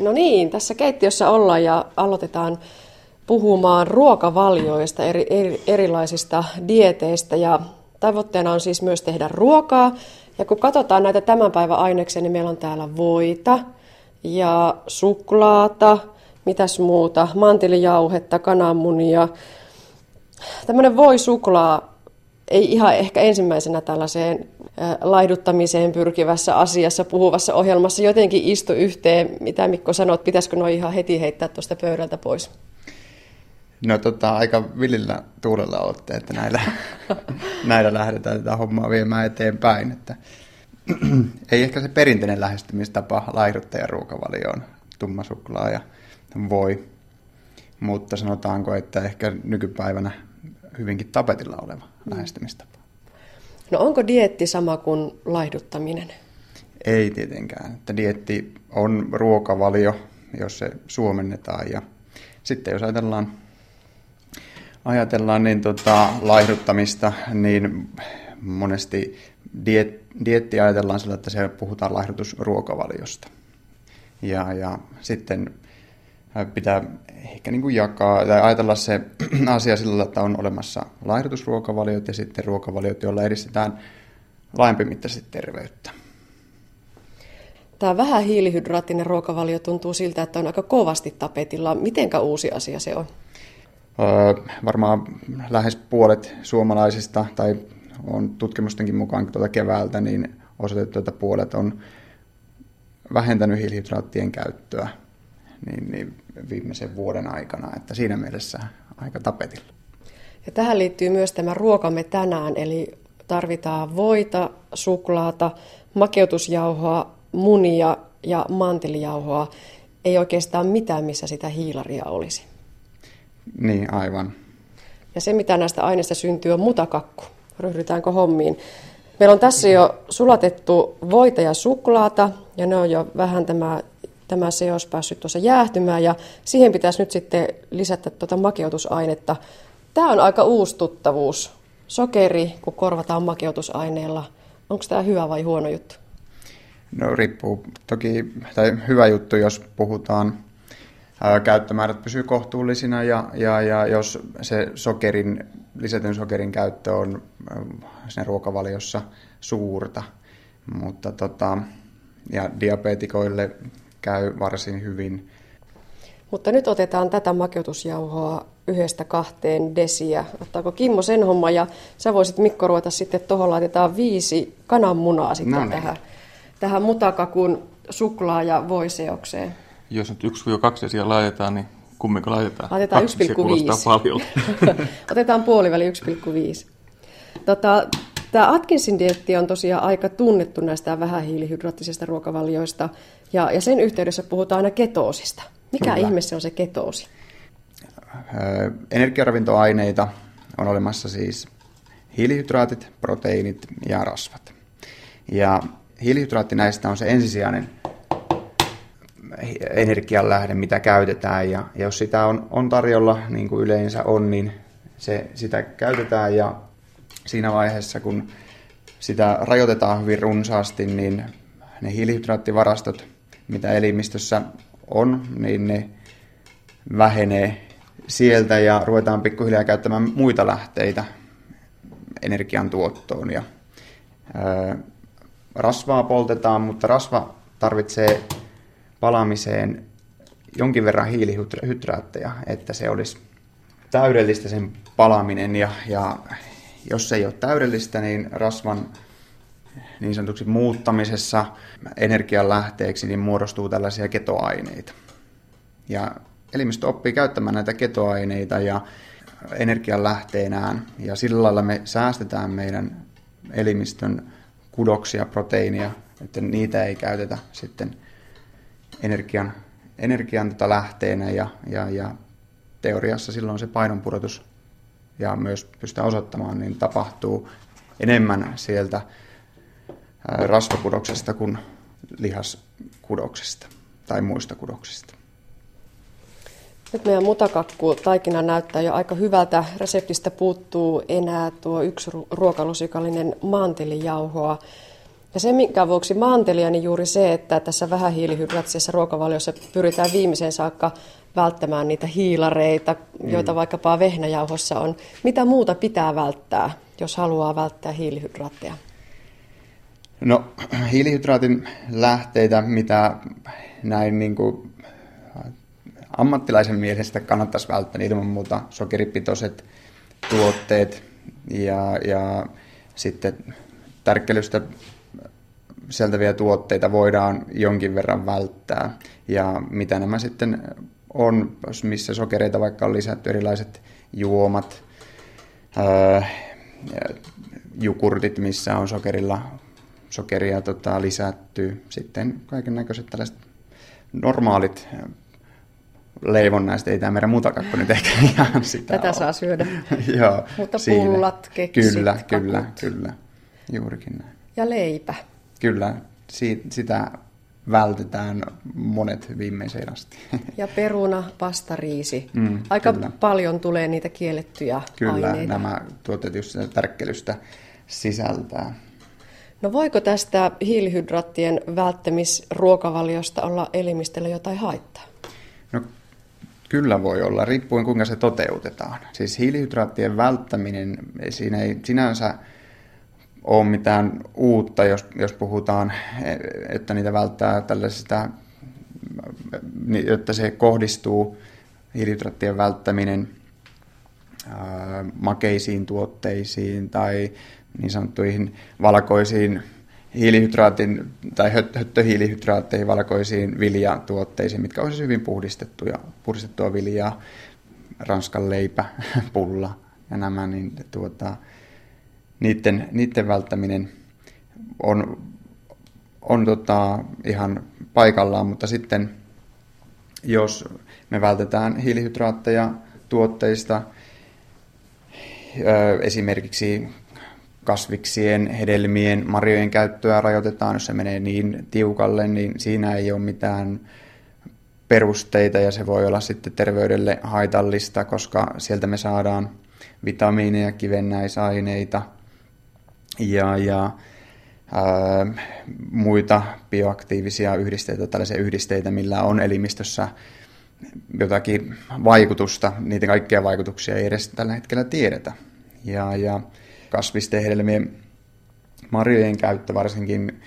No niin, tässä keittiössä ollaan ja aloitetaan puhumaan ruokavalioista, eri, eri, erilaisista dieteistä ja tavoitteena on siis myös tehdä ruokaa. Ja kun katsotaan näitä tämän päivän aineksia, niin meillä on täällä voita ja suklaata, mitäs muuta, mantilijauhetta, kananmunia. Tämmöinen voi suklaa ei ihan ehkä ensimmäisenä tällaiseen laihduttamiseen pyrkivässä asiassa puhuvassa ohjelmassa jotenkin istu yhteen. Mitä Mikko sanot, pitäisikö noin ihan heti heittää tuosta pöydältä pois? No tota, aika vilillä tuulella olette, että näillä, näillä lähdetään tätä hommaa viemään eteenpäin. Että, ei ehkä se perinteinen lähestymistapa laihduttajan ruokavalioon, tumma suklaa ja voi, mutta sanotaanko, että ehkä nykypäivänä hyvinkin tapetilla oleva mm. lähestymistapa. No onko dietti sama kuin laihduttaminen? Ei tietenkään. Että dietti on ruokavalio, jos se suomennetaan. Ja sitten jos ajatellaan, ajatellaan niin tota, laihduttamista, niin monesti diet, dietti ajatellaan sillä, että se puhutaan laihdutusruokavaliosta. Ja, ja sitten pitää ehkä niin kuin jakaa tai ajatella se asia sillä että on olemassa laihdutusruokavaliot ja sitten ruokavaliot, joilla edistetään laajempimittaisesti terveyttä. Tämä vähän hiilihydraattinen ruokavalio tuntuu siltä, että on aika kovasti tapetilla. Mitenkä uusi asia se on? Öö, varmaan lähes puolet suomalaisista, tai on tutkimustenkin mukaan tuota keväältä, niin osoitettu, että puolet on vähentänyt hiilihydraattien käyttöä niin, niin viimeisen vuoden aikana, että siinä mielessä aika tapetilla. Ja tähän liittyy myös tämä ruokamme tänään, eli tarvitaan voita, suklaata, makeutusjauhoa, munia ja mantilijauhoa. Ei oikeastaan mitään, missä sitä hiilaria olisi. Niin, aivan. Ja se, mitä näistä aineista syntyy, on mutakakku. Ryhdytäänkö hommiin? Meillä on tässä jo sulatettu voita ja suklaata, ja ne on jo vähän tämä tämä seos päässyt tuossa jäähtymään ja siihen pitäisi nyt sitten lisätä tuota makeutusainetta. Tämä on aika uusi tuttavuus. Sokeri, kun korvataan makeutusaineella. Onko tämä hyvä vai huono juttu? No riippuu toki, tai hyvä juttu, jos puhutaan ää, käyttömäärät pysyy kohtuullisina ja, ja, ja jos se sokerin, lisätyn sokerin käyttö on sen ruokavaliossa suurta. Mutta tota, ja diabetikoille käy varsin hyvin. Mutta nyt otetaan tätä makeutusjauhoa yhdestä kahteen desiä. Ottaako Kimmo sen homma ja sä voisit Mikko ruveta sitten tuohon laitetaan viisi kananmunaa sitten no niin. tähän, tähän mutakakun suklaa- ja voiseokseen. Jos nyt 1-2 desiä laitetaan, niin kumminko laitetaan? Laitetaan 1,5. Otetaan puoliväli 1,5. Tota, Tämä Atkinsin dietti on tosiaan aika tunnettu näistä vähähiilihydraattisista ruokavalioista, ja, ja sen yhteydessä puhutaan aina ketoosista. Mikä Kyllä. ihme se on se ketoosi? Energiaravintoaineita on olemassa siis hiilihydraatit, proteiinit ja rasvat. Ja hiilihydraatti näistä on se ensisijainen energianlähde, mitä käytetään. Ja, jos sitä on, on tarjolla, niin kuin yleensä on, niin se, sitä käytetään ja siinä vaiheessa, kun sitä rajoitetaan hyvin runsaasti, niin ne hiilihydraattivarastot, mitä elimistössä on, niin ne vähenee sieltä ja ruvetaan pikkuhiljaa käyttämään muita lähteitä energiantuottoon. Ja, ää, rasvaa poltetaan, mutta rasva tarvitsee palamiseen jonkin verran hiilihydraatteja, että se olisi täydellistä sen palaminen ja, ja jos se ei ole täydellistä, niin rasvan niin sanotuksi muuttamisessa energianlähteeksi niin muodostuu tällaisia ketoaineita. Ja elimistö oppii käyttämään näitä ketoaineita ja energianlähteenään ja sillä lailla me säästetään meidän elimistön kudoksia, proteiinia, että niitä ei käytetä sitten energian, energian tota lähteenä ja, ja, ja teoriassa silloin se painonpudotus ja myös pystytään osoittamaan, niin tapahtuu enemmän sieltä rasvakudoksesta kuin lihaskudoksesta tai muista kudoksista. Nyt meidän mutakakku taikina näyttää jo aika hyvältä. Reseptistä puuttuu enää tuo yksi ruokalusikallinen mantelijauhoa. Ja se, minkä vuoksi maantelia, niin juuri se, että tässä vähähiilihydraattisessa ruokavaliossa pyritään viimeiseen saakka välttämään niitä hiilareita, joita mm. vaikkapa vehnäjauhossa on. Mitä muuta pitää välttää, jos haluaa välttää hiilihydraatteja? No hiilihydraatin lähteitä, mitä näin niin kuin ammattilaisen mielestä kannattaisi välttää, niin ilman muuta sokeripitoiset tuotteet ja, ja sitten tärkkelystä sieltäviä tuotteita voidaan jonkin verran välttää. Ja mitä nämä sitten on, missä sokereita vaikka on lisätty, erilaiset juomat, ää, jukurtit, missä on sokerilla sokeria tota, lisätty, sitten kaiken näköiset tällaiset normaalit leivonnaiset, ei tämä meidän mutakakku nyt ehkä ihan sitä Tätä ole. saa syödä. Joo, Mutta pullat, keksit, Kyllä, kakut. kyllä, kyllä. Juurikin näin. Ja leipä. Kyllä, si- sitä vältetään monet viimeiseen asti. Ja peruna, pasta, riisi. Mm, Aika kyllä. paljon tulee niitä kiellettyjä Kyllä, aineita. nämä tuotteet just sitä tärkkelystä sisältää. No voiko tästä hiilihydraattien välttämisruokavaliosta olla elimistölle jotain haittaa? No kyllä voi olla, riippuen kuinka se toteutetaan. Siis hiilihydraattien välttäminen, siinä ei sinänsä ole mitään uutta, jos, jos puhutaan, että niitä välttää tällaisista, jotta se kohdistuu hiilihydraattien välttäminen makeisiin tuotteisiin tai niin sanottuihin valkoisiin hiilihydraatin tai höt- höttöhiilihydraatteihin, valkoisiin viljatuotteisiin, mitkä on siis hyvin puhdistettuja, puhdistettua viljaa, ranskan leipä, pulla ja nämä, niin tuota, niiden, niiden välttäminen on, on tota, ihan paikallaan, mutta sitten jos me vältetään hiilihydraatteja tuotteista, esimerkiksi kasviksien, hedelmien, marjojen käyttöä rajoitetaan, jos se menee niin tiukalle, niin siinä ei ole mitään perusteita ja se voi olla sitten terveydelle haitallista, koska sieltä me saadaan vitamiineja, kivennäisaineita ja, ja ää, muita bioaktiivisia yhdisteitä, tällaisia yhdisteitä, millä on elimistössä jotakin vaikutusta. Niitä kaikkia vaikutuksia ei edes tällä hetkellä tiedetä. Ja, ja kasvisten hedelmien marjojen käyttö, varsinkin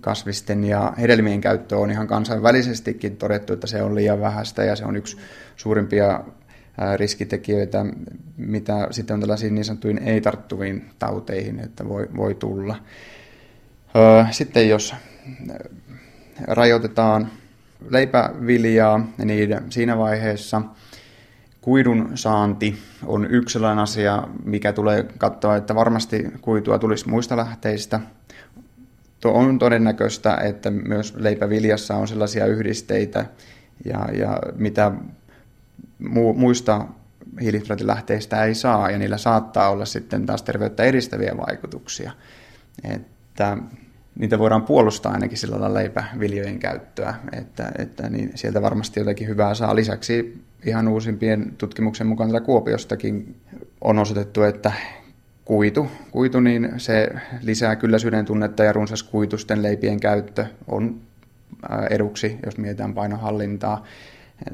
kasvisten ja hedelmien käyttö on ihan kansainvälisestikin todettu, että se on liian vähäistä ja se on yksi suurimpia riskitekijöitä, mitä sitten on tällaisiin niin sanottuihin ei-tarttuviin tauteihin, että voi, voi tulla. Sitten jos rajoitetaan leipäviljaa, niin siinä vaiheessa kuidun saanti on yksi sellainen asia, mikä tulee katsoa, että varmasti kuitua tulisi muista lähteistä. On todennäköistä, että myös leipäviljassa on sellaisia yhdisteitä, ja, ja mitä muista hiilihydraattilähteistä ei saa, ja niillä saattaa olla sitten taas terveyttä edistäviä vaikutuksia. Että niitä voidaan puolustaa ainakin sillä lailla leipäviljojen käyttöä, että, että niin sieltä varmasti jotakin hyvää saa. Lisäksi ihan uusimpien tutkimuksen mukaan täällä Kuopiostakin on osoitettu, että kuitu, kuitu niin se lisää kylläisyyden tunnetta ja runsaskuitusten leipien käyttö on eduksi, jos mietitään painohallintaa.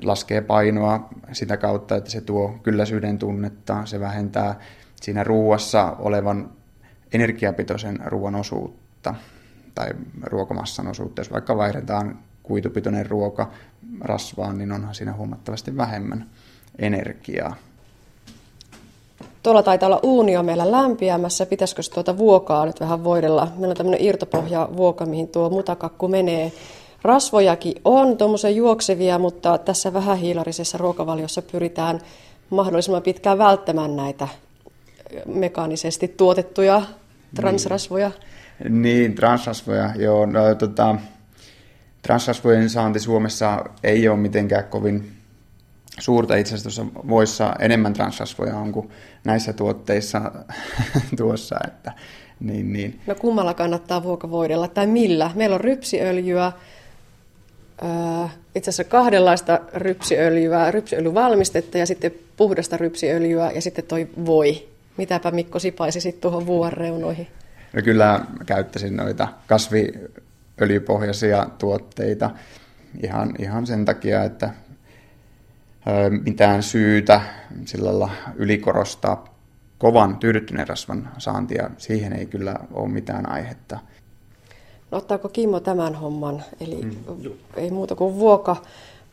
Laskee painoa sitä kautta, että se tuo kylläisyyden tunnetta, se vähentää siinä ruuassa olevan energiapitoisen ruoan osuutta tai ruokamassan osuutta. Jos vaikka vaihdetaan kuitupitoinen ruoka rasvaan, niin onhan siinä huomattavasti vähemmän energiaa. Tuolla taitaa olla uunia meillä lämpiämässä. Pitäisikö tuota vuokaa nyt vähän voidella? Meillä on tämmöinen irtopohja vuoka, mihin tuo mutakakku menee. Rasvojakin on tuommoisia juoksevia, mutta tässä vähähiilarisessa ruokavaliossa pyritään mahdollisimman pitkään välttämään näitä mekaanisesti tuotettuja transrasvoja. Niin, niin transrasvoja, joo. No, tota, transrasvojen saanti Suomessa ei ole mitenkään kovin suurta. Itse asiassa tuossa voissa enemmän transrasvoja on kuin näissä tuotteissa tuossa. Että, niin, niin. No kummalla kannattaa vuokavoidella tai millä? Meillä on rypsiöljyä, itse asiassa kahdenlaista rypsiöljyä, rypsiöljyvalmistetta ja sitten puhdasta rypsiöljyä ja sitten toi voi. Mitäpä Mikko sipaisi sitten tuohon vuoren reunoihin? No kyllä käyttäisin noita kasviöljypohjaisia tuotteita ihan, ihan sen takia, että mitään syytä sillä lailla ylikorostaa kovan tyydyttyneen rasvan saantia, siihen ei kyllä ole mitään aihetta. No, ottaako Kimmo tämän homman? Eli mm. ei muuta kuin vuoka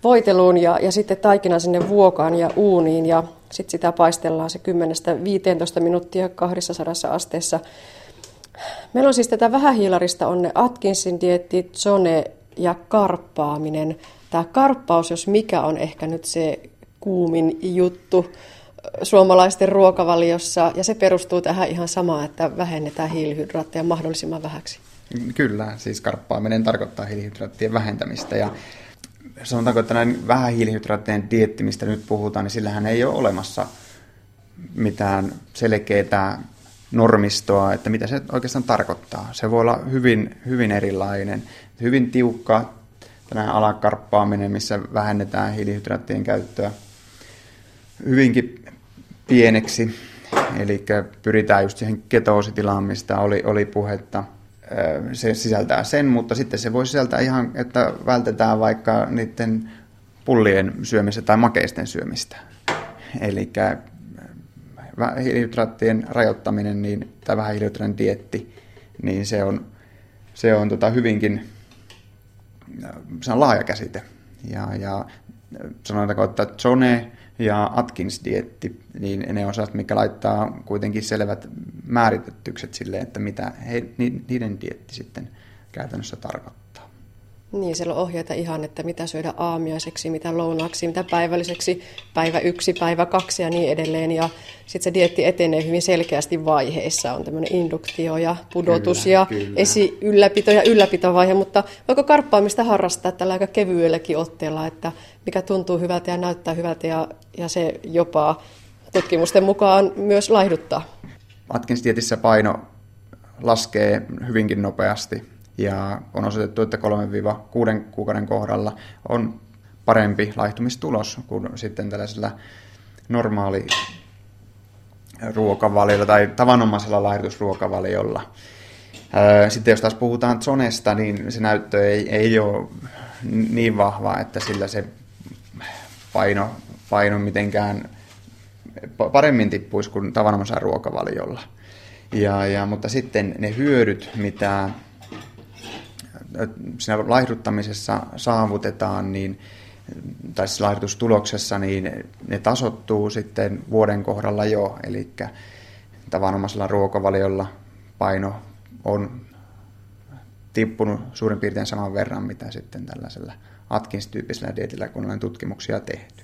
voiteluun ja, ja sitten taikina sinne vuokaan ja uuniin ja sitten sitä paistellaan se 10-15 minuuttia 200 asteessa. Meillä on siis tätä vähähiilarista on ne Atkinsin dietti, zone ja karppaaminen. Tämä karppaus, jos mikä on ehkä nyt se kuumin juttu suomalaisten ruokavaliossa, ja se perustuu tähän ihan samaan, että vähennetään hiilihydraatteja mahdollisimman vähäksi. Kyllä, siis karppaaminen tarkoittaa hiilihydraattien vähentämistä, ja sanotaanko, että näin vähän hiilihydraattien dietti, mistä nyt puhutaan, niin sillähän ei ole olemassa mitään selkeää normistoa, että mitä se oikeastaan tarkoittaa. Se voi olla hyvin, hyvin erilainen, hyvin tiukka tänään alakarppaaminen, missä vähennetään hiilihydraattien käyttöä hyvinkin pieneksi, eli pyritään just siihen ketoositilaan, mistä oli, oli puhetta. Se sisältää sen, mutta sitten se voi sisältää ihan, että vältetään vaikka niiden pullien syömistä tai makeisten syömistä. Eli hiilihydraattien rajoittaminen niin, tai vähän hiilihydraattien dietti, niin se on, se on tota hyvinkin se on laaja käsite. Ja, ja sanotaanko, että zone ja Atkins-dietti, niin ne osat, mikä laittaa kuitenkin selvät määritetykset sille, että mitä he, niiden dietti sitten käytännössä tarkoittaa. Niin, siellä on ohjeita ihan, että mitä syödä aamiaiseksi, mitä lounaaksi, mitä päivälliseksi, päivä yksi, päivä kaksi ja niin edelleen. Ja sitten se dietti etenee hyvin selkeästi vaiheissa. On tämmöinen induktio ja pudotus kyllä, ja kyllä. esi ylläpito ja ylläpitovaihe, mutta voiko karppaamista harrastaa tällä aika kevyelläkin otteella, että mikä tuntuu hyvältä ja näyttää hyvältä ja, ja se jopa tutkimusten mukaan myös laihduttaa? Atkins-dietissä paino laskee hyvinkin nopeasti ja on osoitettu, että 3-6 kuukauden kohdalla on parempi laihtumistulos kuin sitten tällaisella normaali ruokavaliolla tai tavanomaisella laihdutusruokavaliolla. Sitten jos taas puhutaan zonesta, niin se näyttö ei, ei ole niin vahva, että sillä se paino, paino mitenkään paremmin tippuisi kuin tavanomaisella ruokavaliolla. Ja, ja, mutta sitten ne hyödyt, mitä siinä laihduttamisessa saavutetaan, niin, tai siis laihdutustuloksessa, niin ne tasottuu sitten vuoden kohdalla jo, eli tavanomaisella ruokavaliolla paino on tippunut suurin piirtein saman verran, mitä sitten tällaisella Atkins-tyyppisellä dietillä, kun olen tutkimuksia tehty.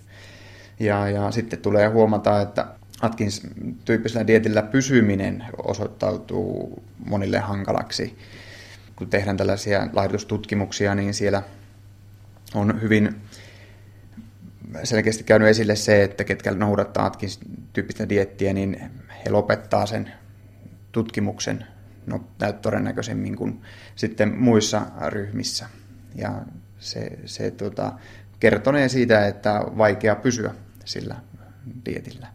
Ja, ja sitten tulee huomata, että Atkins-tyyppisellä dietillä pysyminen osoittautuu monille hankalaksi kun tehdään tällaisia laihdutustutkimuksia, niin siellä on hyvin selkeästi käynyt esille se, että ketkä noudattaa Atkins-tyyppistä diettiä, niin he lopettaa sen tutkimuksen no, todennäköisemmin kuin sitten muissa ryhmissä. Ja se, se tota, kertonee siitä, että on vaikea pysyä sillä dietillä.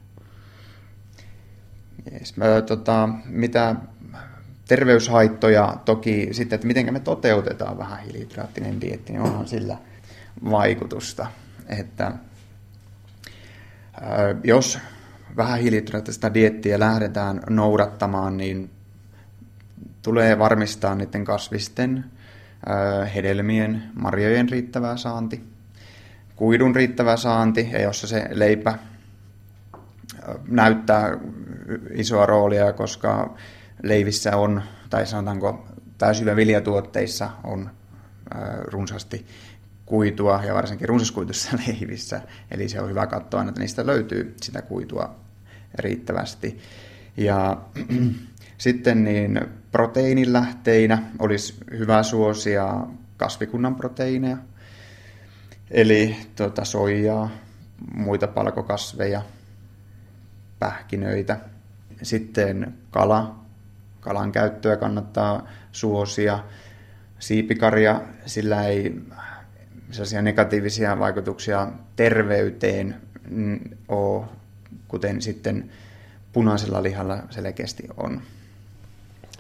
Yes. Mä, tota, mitä terveyshaittoja toki sitten, että miten me toteutetaan vähän hiilihydraattinen dietti, niin onhan sillä vaikutusta. Että jos vähän hiilihydraattista diettiä lähdetään noudattamaan, niin tulee varmistaa niiden kasvisten, hedelmien, marjojen riittävä saanti, kuidun riittävä saanti, ja jossa se leipä näyttää isoa roolia, koska leivissä on, tai sanotaanko täysillä viljatuotteissa on runsaasti kuitua ja varsinkin runsaskuitussa leivissä. Eli se on hyvä katsoa, että niistä löytyy sitä kuitua riittävästi. Ja sitten niin proteiinilähteinä olisi hyvä suosia kasvikunnan proteiineja, eli tuota, soijaa, muita palkokasveja, pähkinöitä. Sitten kala, kalan käyttöä kannattaa suosia. Siipikarja, sillä ei sellaisia negatiivisia vaikutuksia terveyteen ole, kuten sitten punaisella lihalla selkeästi on.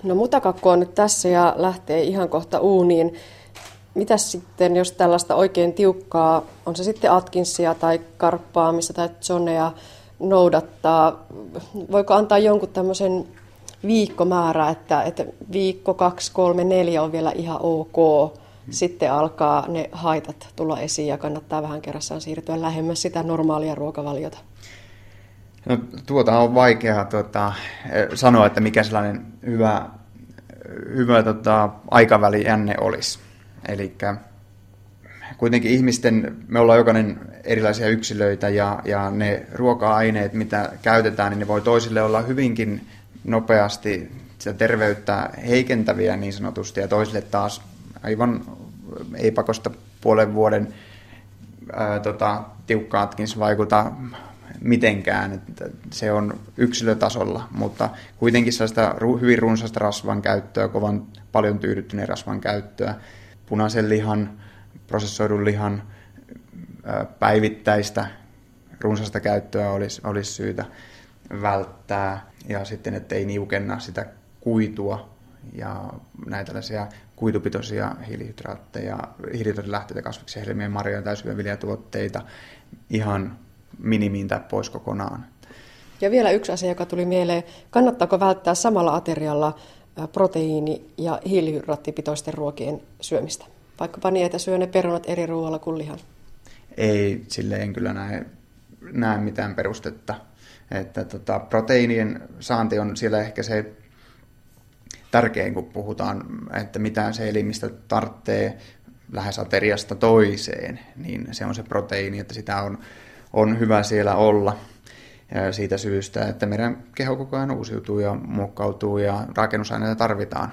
No mutakakku on nyt tässä ja lähtee ihan kohta uuniin. Mitäs sitten, jos tällaista oikein tiukkaa, on se sitten Atkinsia tai karppaamista tai zonea noudattaa, voiko antaa jonkun tämmöisen viikkomäärä, että, että viikko, kaksi, kolme, neljä on vielä ihan ok. Sitten alkaa ne haitat tulla esiin ja kannattaa vähän kerrassaan siirtyä lähemmäs sitä normaalia ruokavaliota. No, tuota on vaikea tuota, sanoa, että mikä sellainen hyvä, hyvä tota, aikaväli jänne olisi. Eli kuitenkin ihmisten, me ollaan jokainen erilaisia yksilöitä ja, ja ne ruoka-aineet, mitä käytetään, niin ne voi toisille olla hyvinkin nopeasti sitä terveyttä heikentäviä niin sanotusti ja toisille taas aivan ei pakosta puolen vuoden ää, tota, tiukkaatkin vaikuta mitenkään. Että se on yksilötasolla, mutta kuitenkin sellaista hyvin runsasta rasvan käyttöä, kovan paljon tyydyttyneen rasvan käyttöä, punaisen lihan, prosessoidun lihan päivittäistä runsasta käyttöä olisi, olisi syytä välttää ja sitten, ettei niukenna sitä kuitua ja näitä tällaisia kuitupitoisia hiilihydraatteja, hiilihydraattilähteitä, kasviksia, helmiä, marjoja tai syöviljatuotteita ihan minimiin tai pois kokonaan. Ja vielä yksi asia, joka tuli mieleen. Kannattaako välttää samalla aterialla proteiini- ja hiilihydraattipitoisten ruokien syömistä? Vaikkapa niin, että syö ne perunat eri ruoalla kuin lihan. Ei, sille en kyllä näe, näe mitään perustetta. Että tota, proteiinien saanti on siellä ehkä se tärkein, kun puhutaan, että mitä se elimistä tarvitsee lähes ateriasta toiseen, niin se on se proteiini, että sitä on, on hyvä siellä olla ja siitä syystä, että meidän keho koko ajan uusiutuu ja muokkautuu ja rakennusaineita tarvitaan.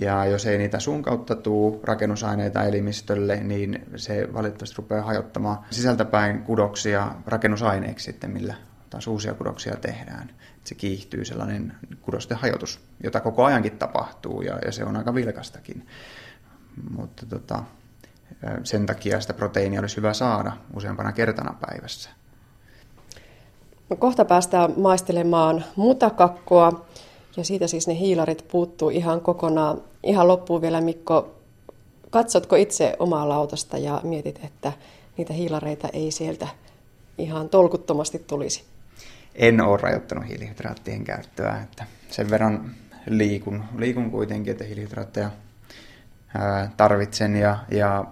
Ja jos ei niitä sun kautta tuu rakennusaineita elimistölle, niin se valitettavasti rupeaa hajottamaan sisältäpäin kudoksia rakennusaineeksi sitten, millä taas uusia kudoksia tehdään. Että se kiihtyy sellainen kudosten hajotus, jota koko ajankin tapahtuu ja, ja se on aika vilkastakin. Mutta tota, sen takia sitä proteiinia olisi hyvä saada useampana kertana päivässä. No, kohta päästään maistelemaan mutakakkoa ja siitä siis ne hiilarit puuttuu ihan kokonaan. Ihan loppuun vielä Mikko, katsotko itse omaa lautasta ja mietit, että niitä hiilareita ei sieltä ihan tolkuttomasti tulisi? En ole rajoittanut hiilihydraattien käyttöä. Että sen verran liikun, liikun kuitenkin, että hiilihydraatteja tarvitsen ja, ja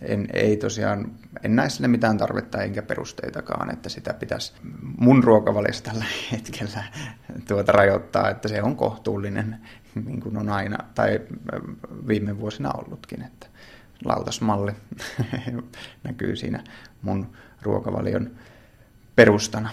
en, ei tosiaan, en näe sille mitään tarvetta enkä perusteitakaan, että sitä pitäisi mun ruokavaliossa tällä hetkellä tuota rajoittaa, että se on kohtuullinen, niin kuin on aina, tai viime vuosina ollutkin, että lautasmalli näkyy siinä mun ruokavalion perustana.